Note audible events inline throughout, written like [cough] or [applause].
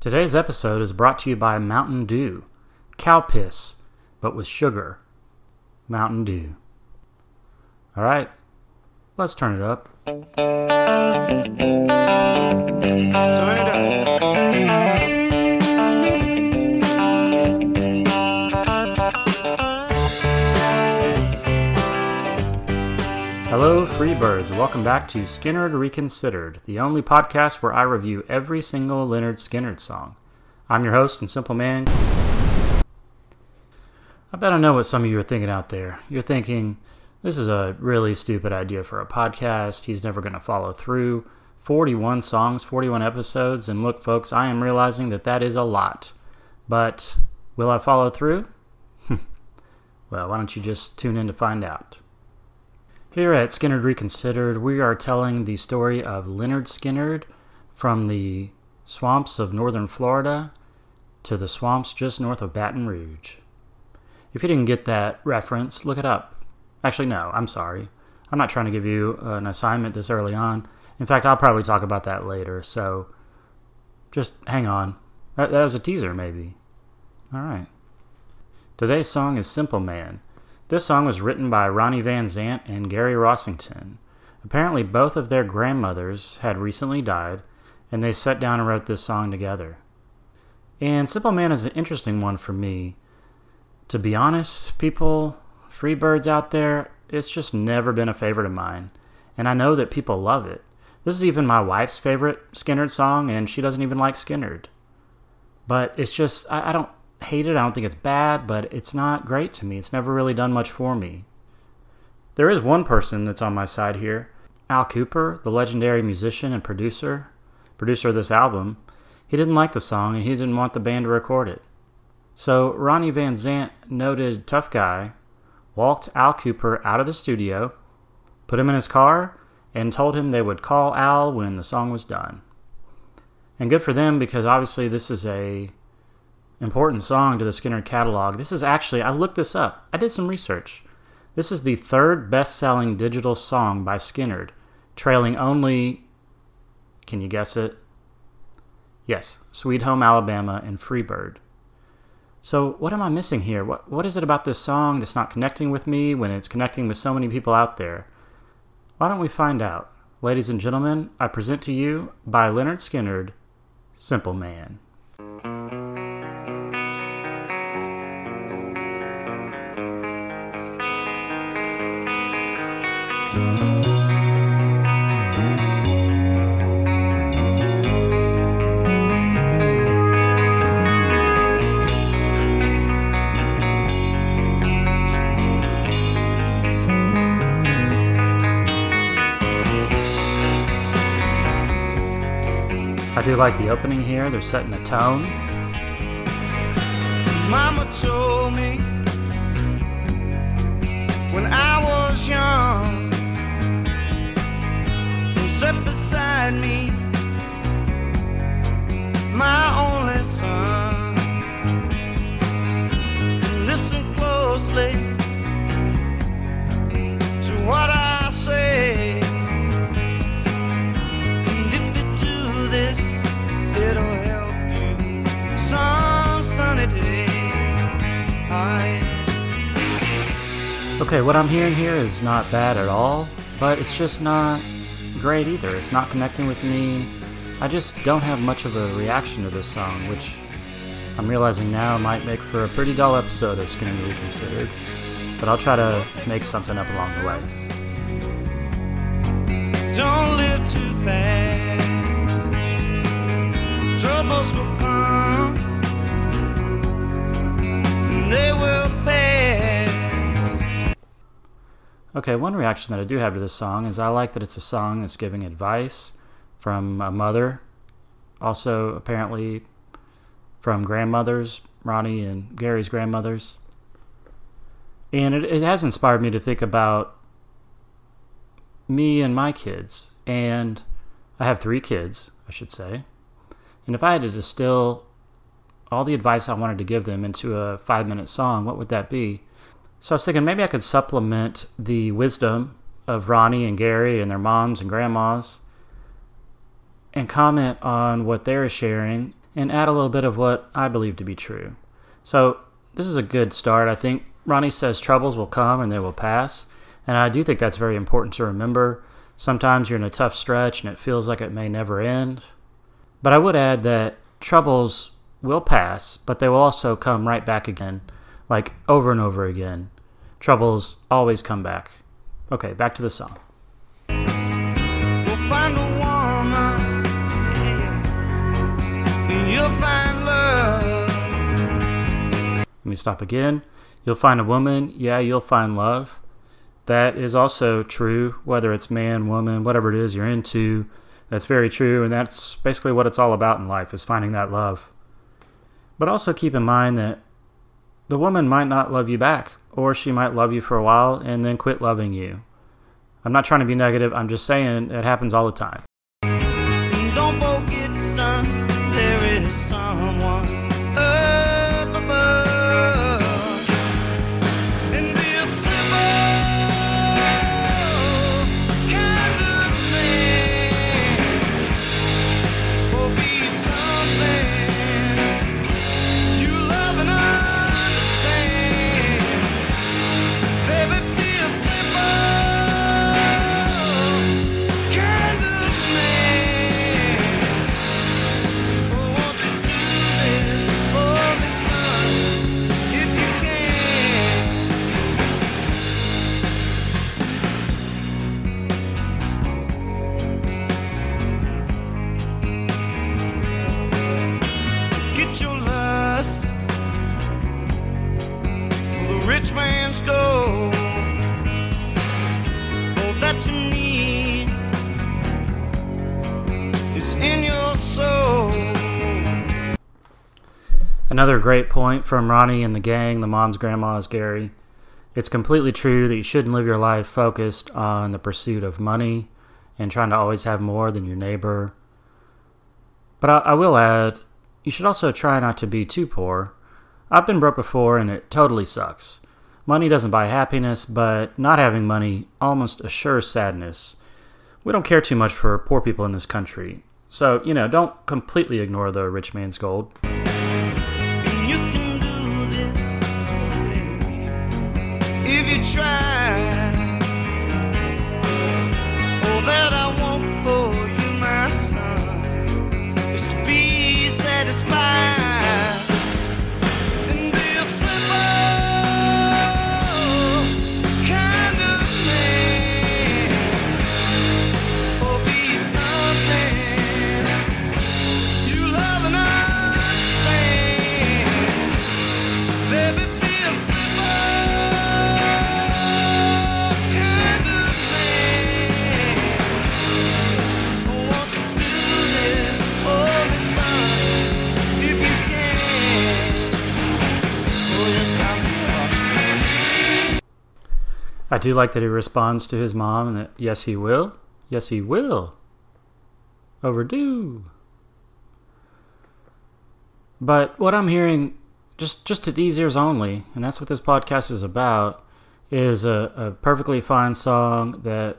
Today's episode is brought to you by Mountain Dew. Cow piss, but with sugar. Mountain Dew. All right, let's turn it up. Turn it up. Hello, Freebirds. Welcome back to Skynyrd Reconsidered, the only podcast where I review every single Lynyrd Skynyrd song. I'm your host and simple man. I bet I know what some of you are thinking out there. You're thinking, this is a really stupid idea for a podcast. He's never going to follow through. 41 songs, 41 episodes, and look, folks, I am realizing that that is a lot. But will I follow through? [laughs] well, why don't you just tune in to find out? Here at Skynyrd Reconsidered, we are telling the story of Lynyrd Skynyrd from the swamps of northern Florida to the swamps just north of Baton Rouge. If you didn't get that reference, look it up. Actually, no, I'm sorry. I'm not trying to give you an assignment this early on. In fact, I'll probably talk about that later, so just hang on. That, that was a teaser, maybe. All right. Today's song is Simple Man this song was written by Ronnie Van Zant and Gary Rossington. Apparently, both of their grandmothers had recently died, and they sat down and wrote this song together. And Simple Man is an interesting one for me. To be honest, people, free birds out there, it's just never been a favorite of mine. And I know that people love it. This is even my wife's favorite Skynyrd song, and she doesn't even like Skynyrd. But it's just, I, I don't hate it. I don't think it's bad, but it's not great to me. It's never really done much for me. There is one person that's on my side here Al Kooper, the legendary musician and producer, producer of this album. He didn't like the song and he didn't want the band to record it. So Ronnie Van Zant, noted tough guy, walked Al Kooper out of the studio, put him in his car, and told him they would call Al when the song was done. And good for them because obviously this is a important song to the Skynyrd catalog. This is actually, I looked this up. I did some research. This is the third best selling digital song by Skynyrd, trailing only, can you guess it? Yes, Sweet Home Alabama and Freebird. So, what am I missing here? What, what is it about this song that's not connecting with me when it's connecting with so many people out there? Why don't we find out? Ladies and gentlemen, I present to you by Lynyrd Skynyrd, Simple Man. I do like the opening here. They're setting a tone. Mama told me when I was young, and beside me, my only son. Listen closely to what I say. And if you do this, it'll help you some sunny day. I Okay, what I'm hearing here is not bad at all, but it's just not great either. It's not connecting with me. I just don't have much of a reaction to this song, which I'm realizing now might make for a pretty dull episode of Skynyrd Reconsidered. But I'll try to make something up along the way. don't live too fast. Troubles will Okay, one reaction that I do have to this song is I like that it's a song that's giving advice from a mother, also apparently from grandmothers, Ronnie and Gary's grandmothers. And it, it has inspired me to think about me and my kids. And I have three kids, I should say. And if I had to distill all the advice I wanted to give them into a five minute song, what would that be? So I was thinking maybe I could supplement the wisdom of Ronnie and Gary and their moms and grandmas and comment on what they're sharing and add a little bit of what I believe to be true. So, this is a good start. I think Ronnie says troubles will come and they will pass. And I do think that's very important to remember. Sometimes you're in a tough stretch and it feels like it may never end. But I would add that troubles will pass, but they will also come right back again, like over and over again. Troubles always come back. Okay, back to the song. We'll find a woman, yeah. You'll find love. Let me stop again. You'll find a woman, yeah, you'll find love. That is also true, whether it's man, woman, whatever it is you're into. That's very true, and that's basically what it's all about in life is finding that love. But also keep in mind that the woman might not love you back, or she might love you for a while and then quit loving you. I'm not trying to be negative, I'm just saying it happens all the time. Another great point from Ronnie and the gang, the mom's grandma's Gary. It's completely true that you shouldn't live your life focused on the pursuit of money and trying to always have more than your neighbor. But I, I will add, you should also try not to be too poor. I've been broke before and it totally sucks. Money doesn't buy happiness, but not having money almost assures sadness. We don't care too much for poor people in this country. So, you know, don't completely ignore the rich man's gold. If do like that he responds to his mom and that yes he will. Yes he will. Overdue. But what I'm hearing just just to these ears only, and that's what this podcast is about, is a, a perfectly fine song that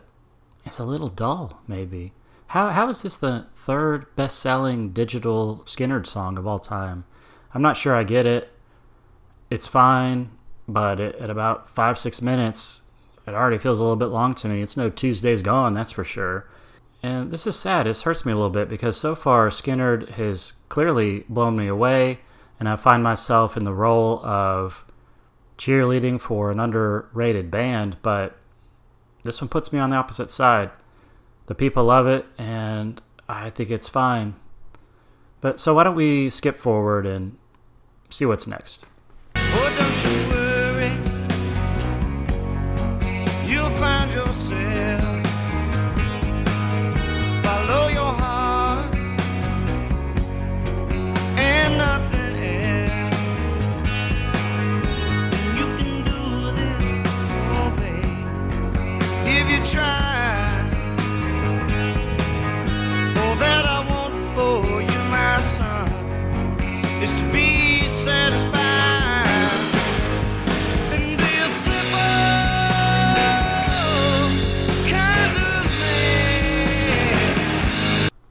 is a little dull, maybe. How how is this the third best selling digital Skynyrd song of all time? I'm not sure I get it. It's fine, but at about five, six minutes, it already feels a little bit long to me. It's no Tuesday's Gone, that's for sure. And this is sad. This hurts me a little bit because so far Skynyrd has clearly blown me away, and I find myself in the role of cheerleading for an underrated band, but this one puts me on the opposite side. The people love it, and I think it's fine. But so why don't we skip forward and see what's next?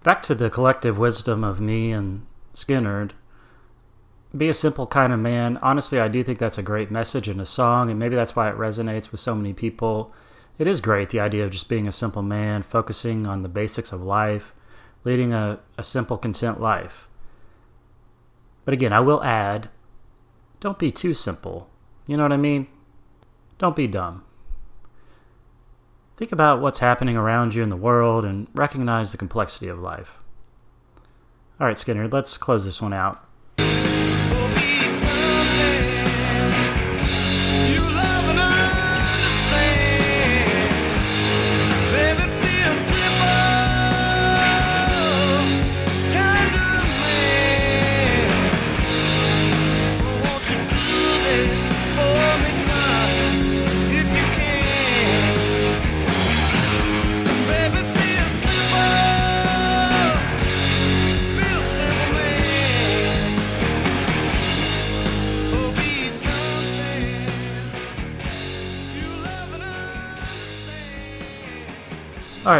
Back to the collective wisdom of me and Skynyrd. Be a simple kind of man. Honestly, I do think that's a great message in a song, and maybe that's why it resonates with so many people. It is great, the idea of just being a simple man, focusing on the basics of life, leading a, a simple, content life. But again, I will add don't be too simple. You know what I mean? Don't be dumb. Think about what's happening around you in the world and recognize the complexity of life. All right, Skynyrd, let's close this one out.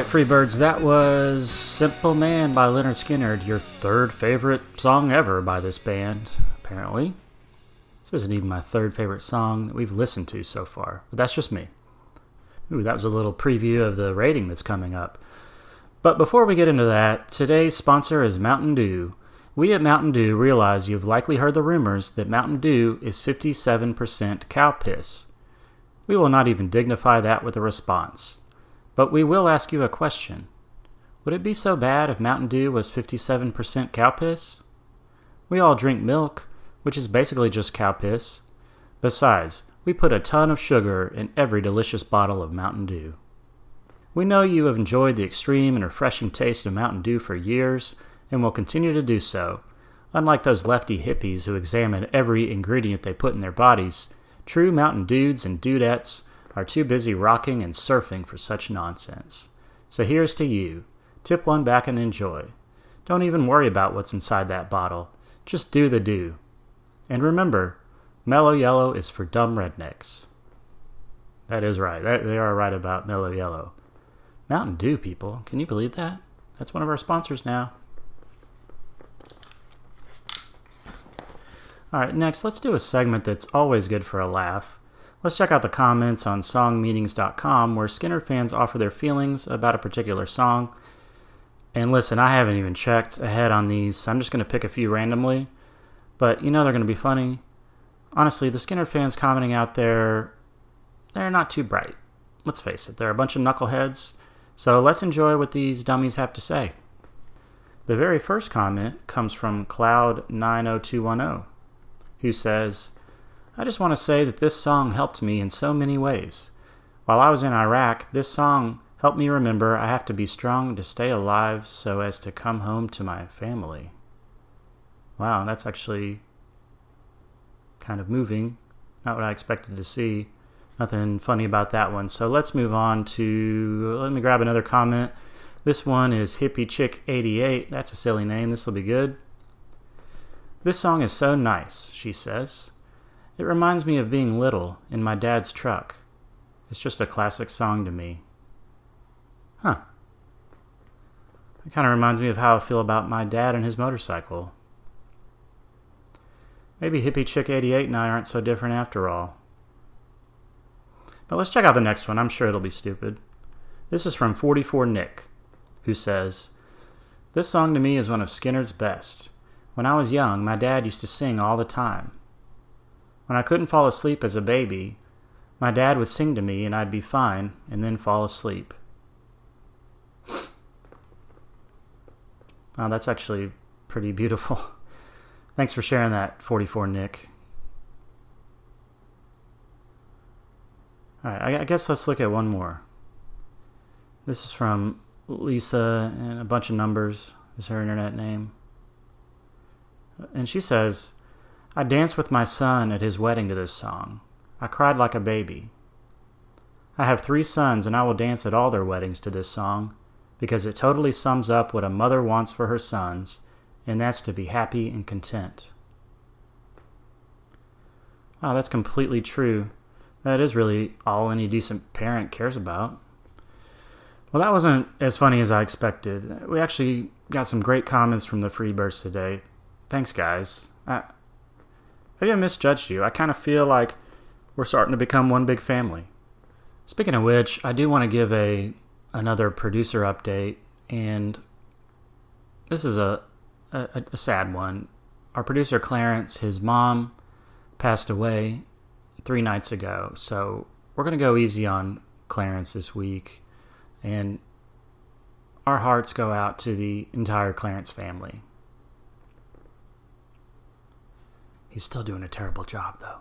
Right, Freebirds, that was Simple Man by Lynyrd Skynyrd, your third favorite song ever by this band, apparently. This isn't even my third favorite song that we've listened to so far, but that's just me. Ooh, that was a little preview of the rating that's coming up. But before we get into that, today's sponsor is Mountain Dew. We at Mountain Dew realize you've likely heard the rumors that Mountain Dew is 57% cow piss. We will not even dignify that with a response. But we will ask you a question. Would it be so bad if Mountain Dew was 57% cow piss? We all drink milk, which is basically just cow piss. Besides, we put a ton of sugar in every delicious bottle of Mountain Dew. We know you have enjoyed the extreme and refreshing taste of Mountain Dew for years and will continue to do so. Unlike those lefty hippies who examine every ingredient they put in their bodies, true Mountain Dudes and Dudettes are too busy rocking and surfing for such nonsense. So here's to you. Tip one back and enjoy. Don't even worry about what's inside that bottle. Just do the do. And remember, Mellow Yellow is for dumb rednecks. That is right. They are right about Mellow Yellow. Mountain Dew, people. Can you believe that? That's one of our sponsors now. All right, next, let's do a segment that's always good for a laugh. Let's check out the comments on songmeanings.com where Skynyrd fans offer their feelings about a particular song. And listen, I haven't even checked ahead on these, so I'm just going to pick a few randomly. But you know they're going to be funny. Honestly, the Skynyrd fans commenting out there, they're not too bright. Let's face it, they're a bunch of knuckleheads. So let's enjoy what these dummies have to say. The very first comment comes from Cloud90210, who says, I just want to say that this song helped me in so many ways. While I was in Iraq, this song helped me remember I have to be strong to stay alive so as to come home to my family. Wow, that's actually kind of moving. Not what I expected to see. Nothing funny about that one. So let's move on to. Let me grab another comment. This one is Hippie Chick 88. That's a silly name. This will be good. This song is so nice, she says. It reminds me of being little in my dad's truck. It's just a classic song to me. Huh. It kind of reminds me of how I feel about my dad and his motorcycle. Maybe Hippie Chick 88 and I aren't so different after all. But let's check out the next one. I'm sure it'll be stupid. This is from 44 Nick, who says, This song to me is one of Skynyrd's best. When I was young, my dad used to sing all the time. When I couldn't fall asleep as a baby, my dad would sing to me and I'd be fine and then fall asleep. Wow, that's actually pretty beautiful. [laughs] Thanks for sharing that, 44 Nick. All right, I I guess let's look at one more. This is from Lisa and a bunch of numbers is her internet name. And she says, I danced with my son at his wedding to this song. I cried like a baby. I have three sons, and I will dance at all their weddings to this song because it totally sums up what a mother wants for her sons, and that's to be happy and content. Wow, that's completely true. That is really all any decent parent cares about. Well, that wasn't as funny as I expected. We actually got some great comments from the Freebirds today. thanks, guys. I, maybe I misjudged you. I kind of feel like we're starting to become one big family. Speaking of which, I do want to give a another producer update, and this is a, a, a sad one. Our producer Clarence, his mom passed away three nights ago, so we're gonna go easy on Clarence this week, and our hearts go out to the entire Clarence family. He's still doing a terrible job, though.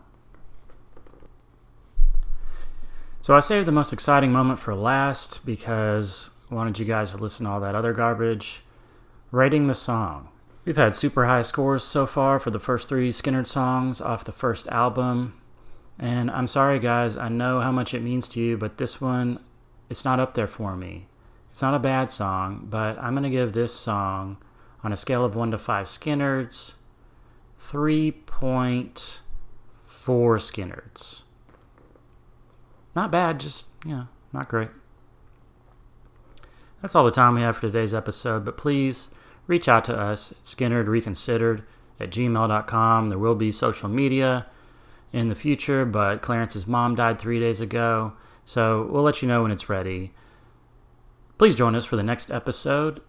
So I saved the most exciting moment for last because I wanted you guys to listen to all that other garbage. Rating the song. We've had super high scores so far for the first three Skynyrd songs off the first album. And I'm sorry, guys, I know how much it means to you, but this one, it's not up there for me. It's not a bad song, but I'm going to give this song, on a scale of 1 to 5 Skynyrds, 3.4 Skynyrds. Not bad, just, you know, not great. That's all the time we have for today's episode, but please reach out to us at Skynyrd Reconsidered at gmail.com. There will be social media in the future, but Clarence's mom died three days ago, so we'll let you know when it's ready. Please join us for the next episode.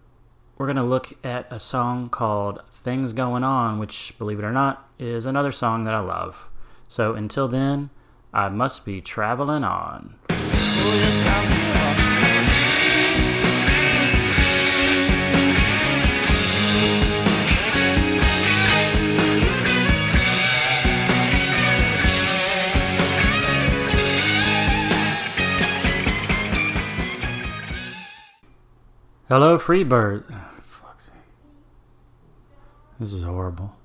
We're going to look at a song called Things Going On, which, believe it or not, is another song that I love. So until then, I must be traveling on. Hello, Freebird. This is horrible.